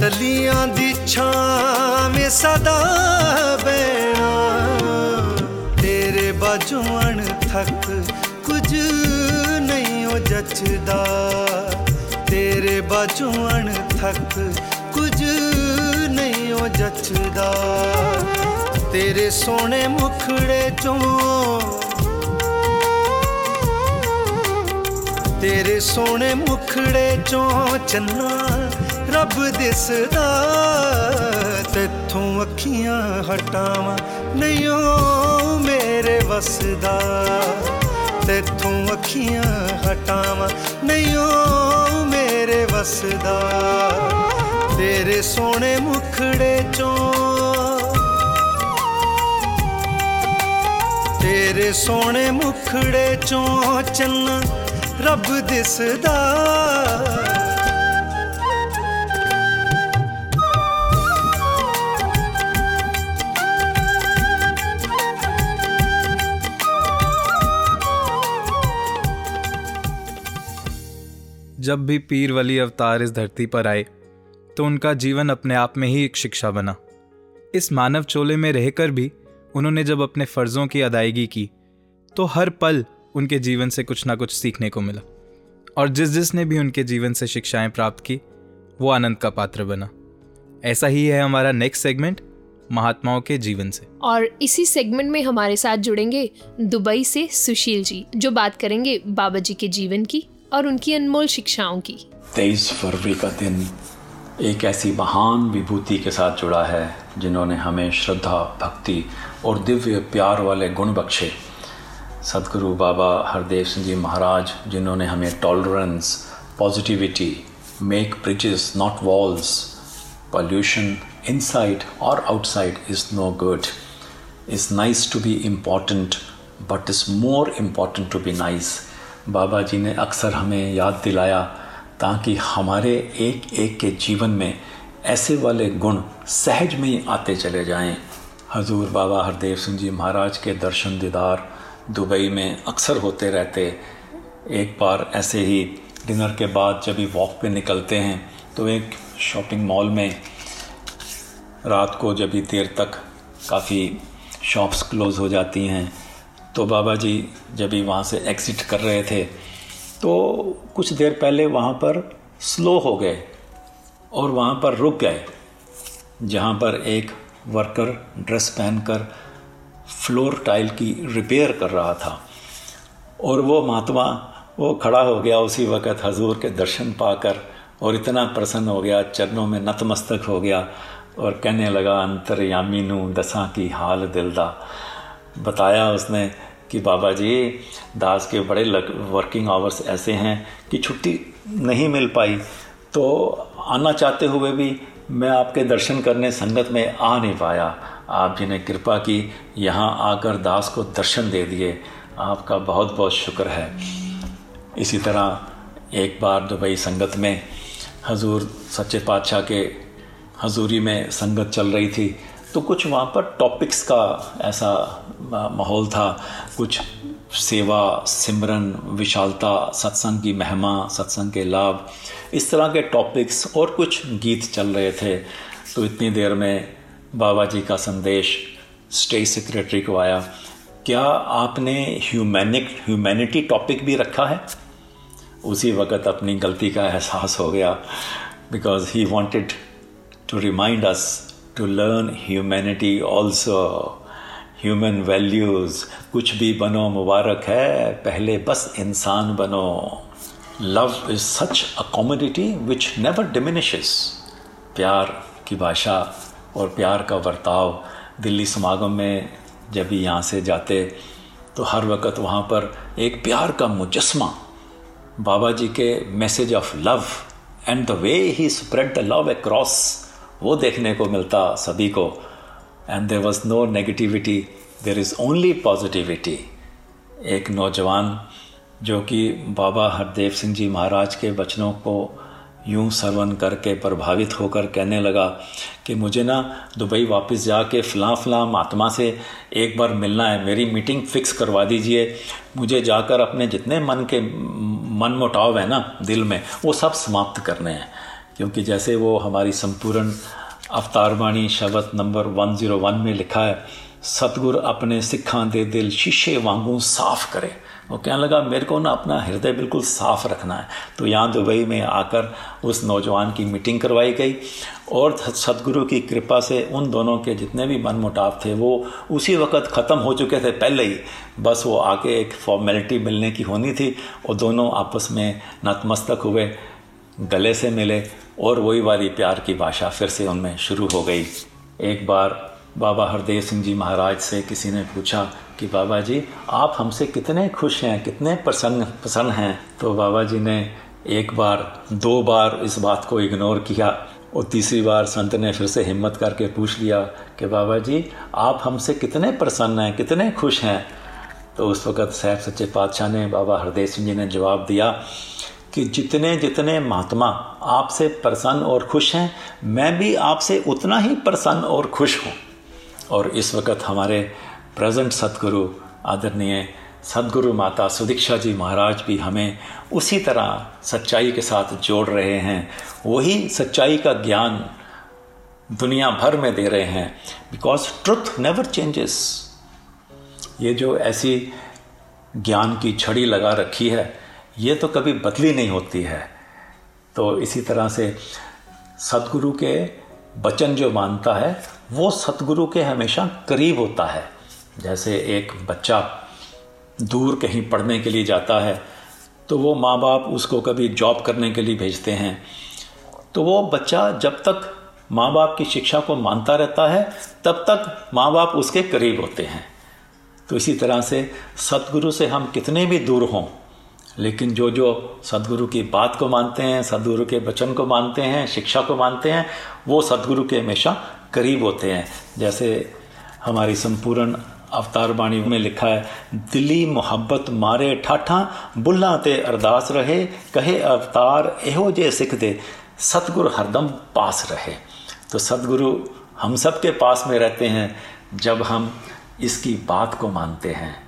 ਤਲੀਆਂ ਦੀ ਛਾਵੇਂ ਸਦਾ ਬੈਣਾ ਤੇਰੇ ਬਾਝੋਂ ਅਣ ਥੱਕ ਕੁਝ ਨਹੀਂ ਉਹ ਜੱਚਦਾ। ਤੇਰੇ ਬਾਝੋਂ ਅਣ ਥੱਕ ਕੁਝ ਨਹੀਂ ਉਹ ਜੱਚਦਾ। ਤੇਰੇ ਸੋਹਣੇ ਮੁਖੜੇ ਚੋਂ ਤੇਰੇ ਸੋਹਣੇ ਮੁਖੜੇ ਚੋਂ ਚੰਨਾ ਰੱਬ ਦਿਸਦਾ, ਤੇਥੋਂ ਅੱਖੀਆਂ ਹਟਾਵਾਂ, ਨਹੀਂ ਓ ਮੇਰੇ ਵਸਦਾ। ਤੇਥੋਂ ਅੱਖੀਆਂ ਹਟਾਵਾਂ, ਨਹੀਂ ਓ ਮੇਰੇ ਵਸਦਾ। ਤੇਰੇ ਸੋਹਣੇ ਮੁਖੜੇ ਚੋਂ, ਤੇਰੇ ਸੋਹਣੇ ਮੁਖੜੇ ਚੋਂ ਚੰਨਾ ਰੱਬ ਦਿਸਦਾ। जब भी पीर वली अवतार इस धरती पर आए तो उनका जीवन अपने आप में ही एक शिक्षा बना। इस मानव चोले में रहकर भी उन्होंने जब अपने फ़र्ज़ों की अदायगी की तो हर पल उनके जीवन से कुछ ना कुछ सीखने को मिला, और जिस जिसने भी उनके जीवन से शिक्षाएँ प्राप्त की, वो आनंद का पात्र बना। ऐसा ही है हमारा नेक्स्ट सेगमेंट महात्माओं के जीवन से। और इसी सेगमेंट में हमारे साथ जुड़ेंगे दुबई से सुशील जी, जो बात करेंगे बाबा जी के जीवन की। और उनकी अनमोल शिक्षाओं की। तेईस फरवरी का दिन एक ऐसी महान विभूति के साथ जुड़ा है, जिन्होंने हमें श्रद्धा, भक्ति और दिव्य प्यार वाले गुण बख्शे। सदगुरु बाबा हरदेव सिंह जी महाराज, जिन्होंने हमें tolerance positivity make bridges not walls pollution, inside और outside is no good is nice to be important but is more important to be nice. Baba ji ने अक्सर हमें याद दिलाया ताकि हमारे एक एक के जीवन में ऐसे वाले गुण सहज में ही आते चले जाएँ। हजूर बाबा हरदेव सिंह जी महाराज के दर्शन दीदार दुबई में अक्सर होते रहते। एक बार ऐसे ही डिनर के बाद जब भी वॉक पे निकलते हैं तो एक शॉपिंग मॉल में रात को जब भी देर तक काफ़ी शॉप्स क्लोज़ हो जाती हैं तो बाबा जी जब भी वहाँ से एग्ज़िट कर रहे थे तो कुछ देर पहले वहाँ पर स्लो हो गए और वहाँ पर रुक गए, जहाँ पर एक वर्कर ड्रेस पहनकर फ्लोर टाइल की रिपेयर कर रहा था। और वो महात्मा, वो खड़ा हो गया उसी वक़्त हजूर के दर्शन पाकर और इतना प्रसन्न हो गया, चरणों में नतमस्तक हो गया और कहने लगा अंतरयामी नू दसा की हाल दिलदा। बताया उसने कि बाबा जी, दास के बड़े वर्किंग आवर्स ऐसे हैं कि छुट्टी नहीं मिल पाई। तो आना चाहते हुए भी मैं आपके दर्शन करने संगत में आ नहीं पाया। आप जी ने कृपा की, यहाँ आकर दास को दर्शन दे दिए। आपका बहुत बहुत शुक्र है। इसी तरह एक बार दुबई संगत में, हजूर सच्चे पातशाह के हजूरी में संगत चल रही थी। तो कुछ वहाँ पर टॉपिक्स का ऐसा माहौल था। कुछ सेवा, सिमरन, विशालता, सत्संग की महिमा, सत्संग के लाभ, इस तरह के टॉपिक्स और कुछ गीत चल रहे थे। तो इतनी देर में बाबा जी का संदेश स्टेट सेक्रेटरी को आया। क्या आपने ह्यूमैनिक ह्यूमैनिटी टॉपिक भी रखा है? उसी वक्त अपनी गलती का एहसास हो गया। Because he wanted to remind us to learn humanity also human values कुछ भी बनो मुबारक है, पहले बस इंसान बनो। Love is such a commodity which never diminishes प्यार की भाषा और प्यार का बर्ताव दिल्ली समागम में जब भी यहाँ से जाते तो हर वक्त वहाँ पर एक प्यार का मुजस्मा। बाबा जी के message of love and the way he spread the love across वो देखने को मिलता सभी को। And there was no negativity there is only positivity एक नौजवान जो कि बाबा हरदेव सिंह जी महाराज के वचनों को यूँ सरवन करके प्रभावित होकर कहने लगा कि मुझे ना दुबई वापस जाके फ़लाँ फ़लाँ महात्मा से एक बार मिलना है, मेरी मीटिंग फ़िक्स करवा दीजिए। मुझे जाकर अपने जितने मन के, मन मुटाव है ना, दिल में, वो सब समाप्त करने हैं। क्योंकि जैसे वो हमारी संपूर्ण अवतारवाणी शब्द नंबर 101 में लिखा है, सतगुर अपने सिखा दे दिल शीशे वांगू साफ़ करे। वो कहने लगा, मेरे को ना अपना हृदय बिल्कुल साफ़ रखना है। तो यहाँ दुबई में आकर उस नौजवान की मीटिंग करवाई गई और सदगुरु की कृपा से उन दोनों के जितने भी मन मुटाव थे, वो उसी वक्त ख़त्म हो चुके थे। पहले ही बस वो आके एक फॉर्मेलिटी मिलने की होनी थी और दोनों आपस में नतमस्तक हुए। गले से मिले और वही वाली प्यार की भाषा फिर से उनमें शुरू हो गई। एक बार बाबा हरदेव सिंह जी महाराज से किसी ने पूछा कि बाबा जी, आप हमसे कितने खुश हैं, कितने प्रसन्न प्रसन्न हैं? तो बाबा जी ने एक बार, दो बार इस बात को इग्नोर किया और तीसरी बार संत ने फिर से हिम्मत करके पूछ लिया कि बाबा जी, आप हमसे कितने प्रसन्न हैं, कितने खुश हैं? तो उस वक़्त साहब सच्चे पातशाह ने बाबा हरदेव सिंह जी ने जवाब दिया कि जितने जितने महात्मा आपसे प्रसन्न और खुश हैं, मैं भी आपसे उतना ही प्रसन्न और खुश हूँ। और इस वक्त हमारे प्रेजेंट सदगुरु आदरणीय सदगुरु माता सुदीक्षा जी महाराज भी हमें उसी तरह सच्चाई के साथ जोड़ रहे हैं। वही सच्चाई का ज्ञान दुनिया भर में दे रहे हैं। बिकॉज़ ट्रुथ नेवर चेंजेस ये जो ऐसी ज्ञान की छड़ी लगा रखी है ये तो कभी बदली नहीं होती है। तो इसी तरह से सदगुरु के वचन जो मानता है, वो सतगुरु के हमेशा करीब होता है। जैसे एक बच्चा दूर कहीं पढ़ने के लिए जाता है तो वो माँ बाप उसको कभी जॉब करने के लिए भेजते हैं। तो वो बच्चा जब तक माँ बाप की शिक्षा को मानता रहता है, तब तक माँ बाप उसके करीब होते हैं। तो इसी तरह से सतगुरु से हम कितने भी दूर हों लेकिन जो जो सदगुरु की बात को मानते हैं, सदगुरु के वचन को मानते हैं, शिक्षा को मानते हैं, वो सदगुरु के हमेशा करीब होते हैं। जैसे हमारी संपूर्ण अवतार बाणी में लिखा है, दिली मोहब्बत मारे ठाठा बुल्ला ते अरदास रहे, कहे अवतार एहो जे सिख दे सतगुरु हरदम पास रहे। तो सतगुरु हम सब के पास में रहते हैं जब हम इसकी बात को मानते हैं।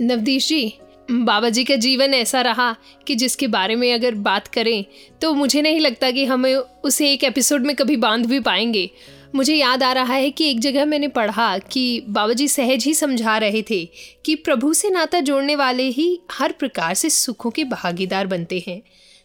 नवदीश जी बाबा जी का जीवन ऐसा रहा कि जिसके बारे में अगर बात करें तो मुझे नहीं लगता कि हमें उसे एक एपिसोड में कभी बाँध भी पाएँगे। मुझे याद आ रहा है कि एक जगह मैंने पढ़ा कि बाबा जी सहज ही समझा रहे थे कि प्रभु से नाता जोड़ने वाले ही हर प्रकार से सुखों के भागीदार बनते हैं।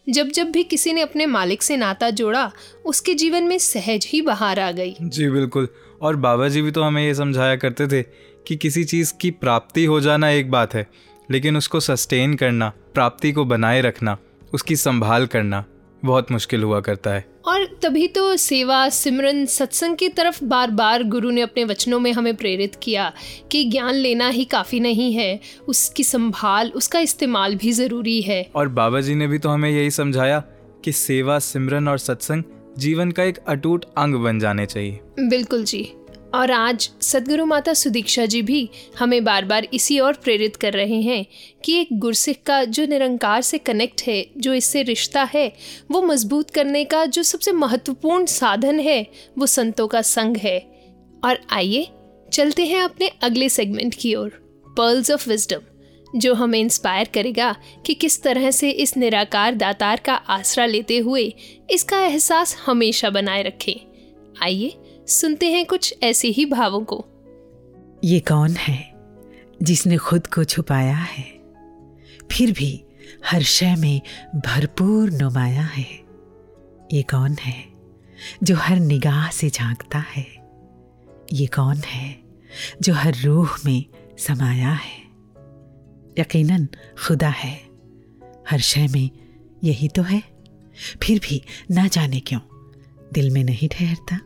जब जब भी किसी ने अपने मालिक से नाता जोड़ा, उसके जीवन में सहज ही बाहर आ गई। जी, बिल्कुल। और बाबा जी भी तो हमें ये समझाया करते थे कि किसी चीज़ की प्राप्ति हो जाना एक बात है लेकिन उसको सस्टेन करना प्राप्ति को बनाए रखना उसकी संभाल करना बहुत मुश्किल हुआ करता है। और तभी तो सेवा सिमरन सत्संग की तरफ़ बार बार गुरु ने अपने वचनों में हमें प्रेरित किया कि ज्ञान लेना ही काफ़ी नहीं है उसकी संभाल उसका इस्तेमाल भी ज़रूरी है। और बाबा जी ने भी तो हमें यही समझाया कि सेवा सिमरन और सत्संग जीवन का एक अटूट अंग बन जाने चाहिए। बिल्कुल जी। और आज सदगुरु माता सुदीक्षा जी भी हमें बार बार इसी और प्रेरित कर रहे हैं कि एक गुरसिख का जो निरंकार से कनेक्ट है, जो इससे रिश्ता है, वो मज़बूत करने का जो सबसे महत्वपूर्ण साधन है, वो संतों का संग है। और आइए, चलते हैं अपने अगले सेगमेंट की ओर पर्ल्स ऑफ़ विजडम जो हमें इंस्पायर करेगा कि किस तरह से इस निराकार दातार का आसरा लेते हुए इसका एहसास हमेशा बनाए रखें। आइए सुनते हैं कुछ ऐसे ही भावों को। ये कौन है जिसने खुद को छुपाया है? फिर भी हर शय में भरपूर नुमाया है। ये कौन है जो हर निगाह से झांकता है? ये कौन है जो हर रूह में समाया है? यकीनन खुदा है। हर शय में यही तो है। फिर भी ना जाने क्यों दिल में नहीं ठहरता।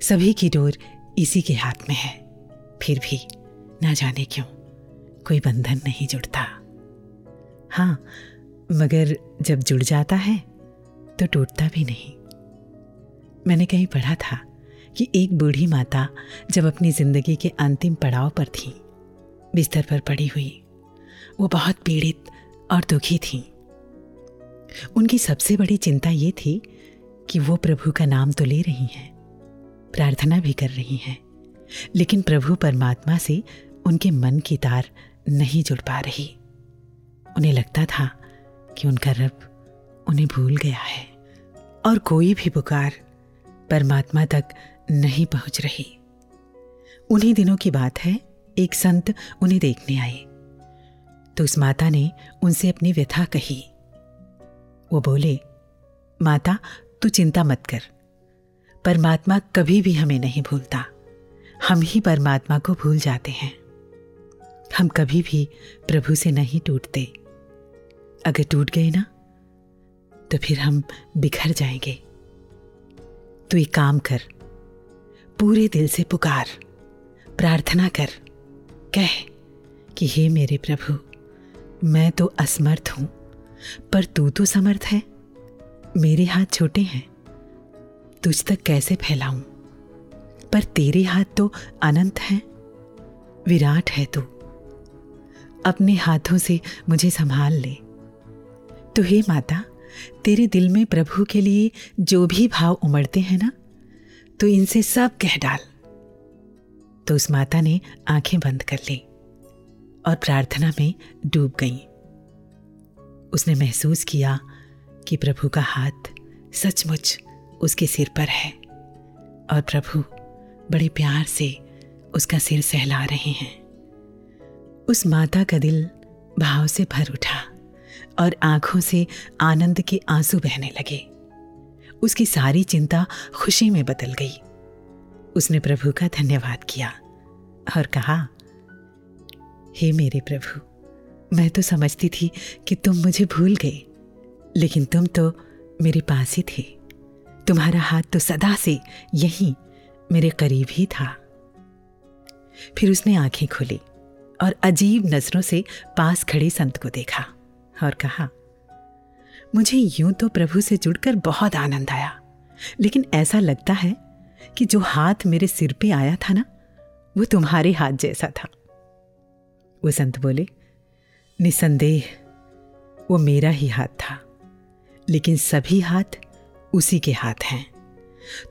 सभी की डोर इसी के हाथ में है। फिर भी ना जाने क्यों, कोई बंधन नहीं जुड़ता। हाँ मगर जब जुड़ जाता है तो टूटता भी नहीं। मैंने कहीं पढ़ा था कि एक बूढ़ी माता जब अपनी ज़िंदगी के अंतिम पड़ाव पर थी, बिस्तर पर पड़ी हुई, वो बहुत पीड़ित और दुखी थी। उनकी सबसे बड़ी चिंता ये थी कि वो प्रभु का नाम तो ले रही हैं प्रार्थना भी कर रही हैं। लेकिन प्रभु परमात्मा से उनके मन की तार नहीं जुड़ पा रही। उन्हें लगता था कि उनका रब उन्हें भूल गया है और कोई भी पुकार परमात्मा तक नहीं पहुँच रही। उन्हीं दिनों की बात है, एक संत उन्हें देखने आए। तो उस माता ने उनसे अपनी व्यथा कही। वो बोले, माता, तू चिंता मत कर। परमात्मा कभी भी हमें नहीं भूलता। हम ही परमात्मा को भूल जाते हैं। हम कभी भी प्रभु से नहीं टूटते। अगर टूट गए ना तो फिर हम बिखर जाएँगे। तो एक काम कर, पूरे दिल से पुकार, प्रार्थना कर, कह कि हे मेरे प्रभु, मैं तो असमर्थ हूँ, पर तू तो समर्थ है, मेरे हाथ छोटे हैं। तुझ तक कैसे फैलाऊं? पर तेरे हाथ तो अनंत हैं। विराट है तू। अपने हाथों से मुझे संभाल ले। तो हे माता, तेरे दिल में प्रभु के लिए जो भी भाव उमड़ते हैं ना तो इनसे सब कह डाल। तो उस माता ने आँखें बंद कर ली और प्रार्थना में डूब गई। उसने महसूस किया कि प्रभु का हाथ सचमुच उसके सिर पर है। और प्रभु, बड़े प्यार से उसका सिर सहला रहे हैं। उस माता का दिल भाव से भर उठा और आँखों से आनंद के आँसू बहने लगे। उसकी सारी चिंता खुशी में बदल गई। उसने प्रभु का धन्यवाद किया और कहा, हे मेरे प्रभु, मैं तो समझती थी कि तुम मुझे भूल गए, लेकिन तुम तो मेरे पास ही थे। तुम्हारा हाथ तो सदा से यही मेरे करीब ही था। फिर उसने आँखें खोली और अजीब नज़रों से पास खड़े संत को देखा और कहा, मुझे यूँ तो प्रभु से जुड़कर बहुत आनंद आया, लेकिन ऐसा लगता है कि जो हाथ मेरे सिर पे आया था ना, वो तुम्हारे हाथ जैसा था। वो संत बोले, निसंदेह, वो मेरा ही हाथ था, लेकिन सभी हाथ उसी के हाथ हैं।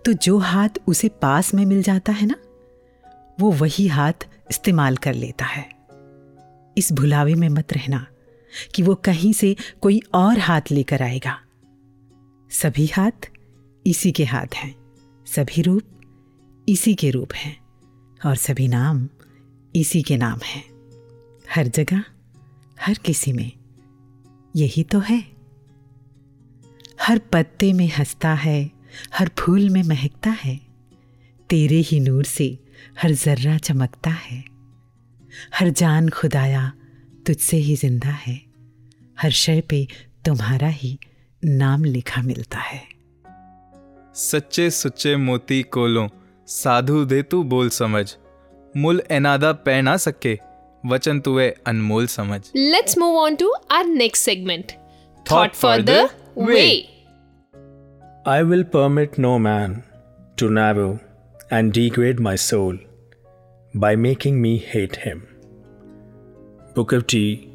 तो जो हाथ उसे पास में मिल जाता है ना, वो वही हाथ इस्तेमाल कर लेता है। इस भुलावे में मत रहना कि वो कहीं से कोई और हाथ लेकर आएगा। सभी हाथ इसी के हाथ हैं, सभी रूप इसी के रूप हैं, और सभी नाम इसी के नाम हैं। हर जगह, हर किसी में यही तो है। हर पत्ते में हंसता है हर फूल में महकता है। तेरे ही नूर से हर जर्रा चमकता है। हर जान खुदाया तुझसे ही ज़िंदा है। हर शय पे तुम्हारा ही नाम लिखा मिलता है। सच्चे सुच्चे मोती कोलों साधु दे तू बोल समझ। मुल एनादा पै ना सके वचन तुए अनमोल समझ। Let's move on to our next segment thought for the way. I will permit no man to narrow and degrade my soul by making me hate him. Booker T.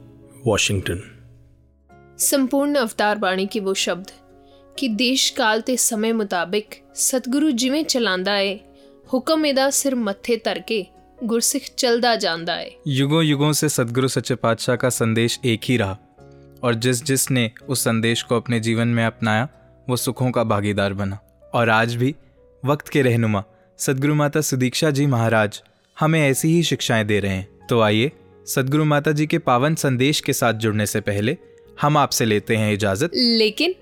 Washington. संपूर्ण अवतार बाणी के वो शब्द कि देश काल ते समय मुताबिक सतगुरु जिवें चलांदा है हुक्म एदा सिर मथे तरके गुरसिख चलदा जांदा है युगों युगों से सतगुरु सच्चे पातशाह का संदेश एक ही रहा और जिस जिसने उस संदेश को अपने जीवन में अपनाया वो सुखों का भागीदार बना। और आज भी वक्त के रहनुमा सदगुरु माता सुदीक्षा जी महाराज हमें ऐसी ही शिक्षाएँ दे रहे हैं। तो आइए सदगुरु माता जी के पावन संदेश के साथ जुड़ने से पहले हम आपसे लेते हैं इजाज़त। लेकिन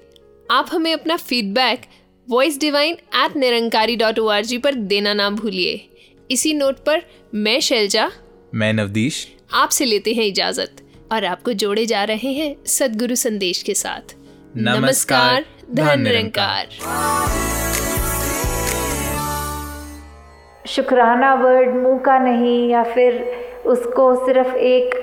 आप हमें अपना feedback voice divine at Nirankari dot O R G पर देना ना भूलिए। इसी नोट पर मैं शैलजा मैं नवदीश। आपसे लेते हैं इजाज़त। और आपको जोड़े जा रहे हैं सदगुरु संदेश के साथ। नमस्कार, धन निरंकार। शुक्राना वर्ड मुँह का नहीं या फिर उसको सिर्फ़ एक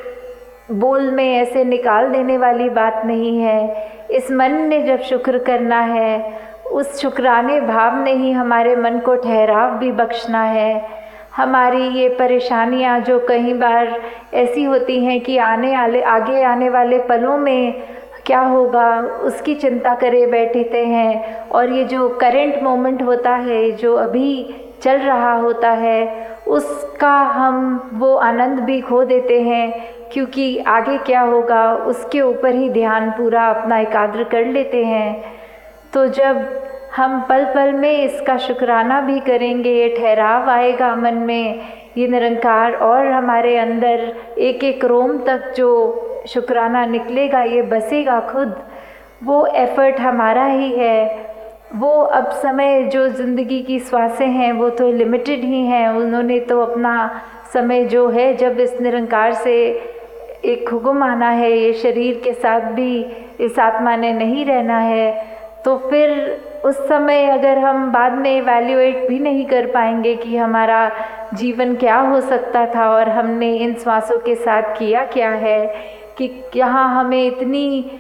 बोल में ऐसे निकाल देने वाली बात नहीं है। इस मन ने जब शुक्र करना है उस शुक्राने भाव ने ही हमारे मन को ठहराव भी बख्शना है। हमारी ये परेशानियाँ जो कई बार ऐसी होती हैं कि आने आले, आगे आने वाले पलों में क्या होगा, उसकी चिंता करे बैठते हैं। और ये जो करेंट मोमेंट होता है, जो अभी चल रहा होता है, उसका हम वो आनंद भी खो देते हैं, क्योंकि आगे क्या होगा, उसके ऊपर ही ध्यान पूरा अपना एकाग्र कर लेते हैं। तो जब हम पल पल में इसका शुक्राना भी करेंगे, ये ठहराव आएगा मन में। ये निरंकार और हमारे अंदर एक एक रोम तक जो शुक्राना निकलेगा, ये बसेगा खुद। वो एफर्ट हमारा ही है। वो अब समय जो ज़िंदगी की श्वासें हैं, वो तो लिमिटेड ही हैं। उन्होंने तो अपना समय जो है, जब इस निरंकार से एक हुक्म आना है, ये शरीर के साथ भी, इस आत्मा ने नहीं रहना है। तो फिर उस समय अगर हम बाद में इवेल्युएट भी नहीं कर पाएँगे कि हमारा जीवन क्या हो सकता था और हमने इन श्वासों के साथ किया क्या है, कि यहाँ हमें इतनी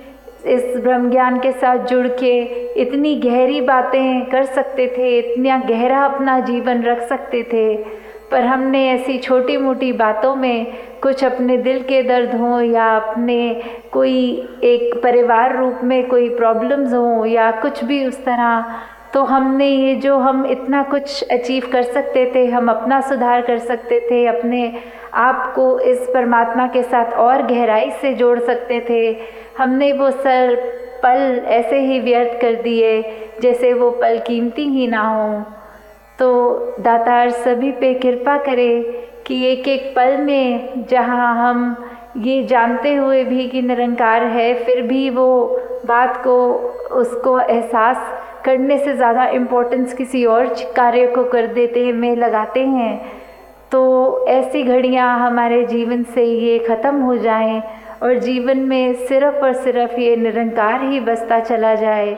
इस ब्रह्म ज्ञान के साथ जुड़ के इतनी गहरी बातें कर सकते थे, इतना गहरा अपना जीवन रख सकते थे। पर हमने ऐसी छोटी मोटी बातों में कुछ अपने दिल के दर्द हों या अपने कोई एक परिवार रूप में कोई प्रॉब्लम्स हों या कुछ भी उस तरह तो हमने ये जो हम इतना कुछ अचीव कर सकते थे, हम अपना सुधार कर सकते थे, अपने आप को इस परमात्मा के साथ और गहराई से जोड़ सकते थे, हमने वो सर, पल ऐसे ही व्यर्थ कर दिए जैसे वो पल कीमती ही ना हों। तो दातार सभी पे कृपा करे कि एक एक पल में जहाँ हम ये जानते हुए भी कि निरंकार है, फिर भी वो बात को, उसको एहसास करने से ज़्यादा इम्पोर्टेंस किसी और कार्य को कर देते हैं में लगाते हैं। तो ऐसी घड़ियाँ हमारे जीवन से ये ख़त्म हो जाएँ और जीवन में सिर्फ़ और सिर्फ़ ये निरंकार ही बसता चला जाए।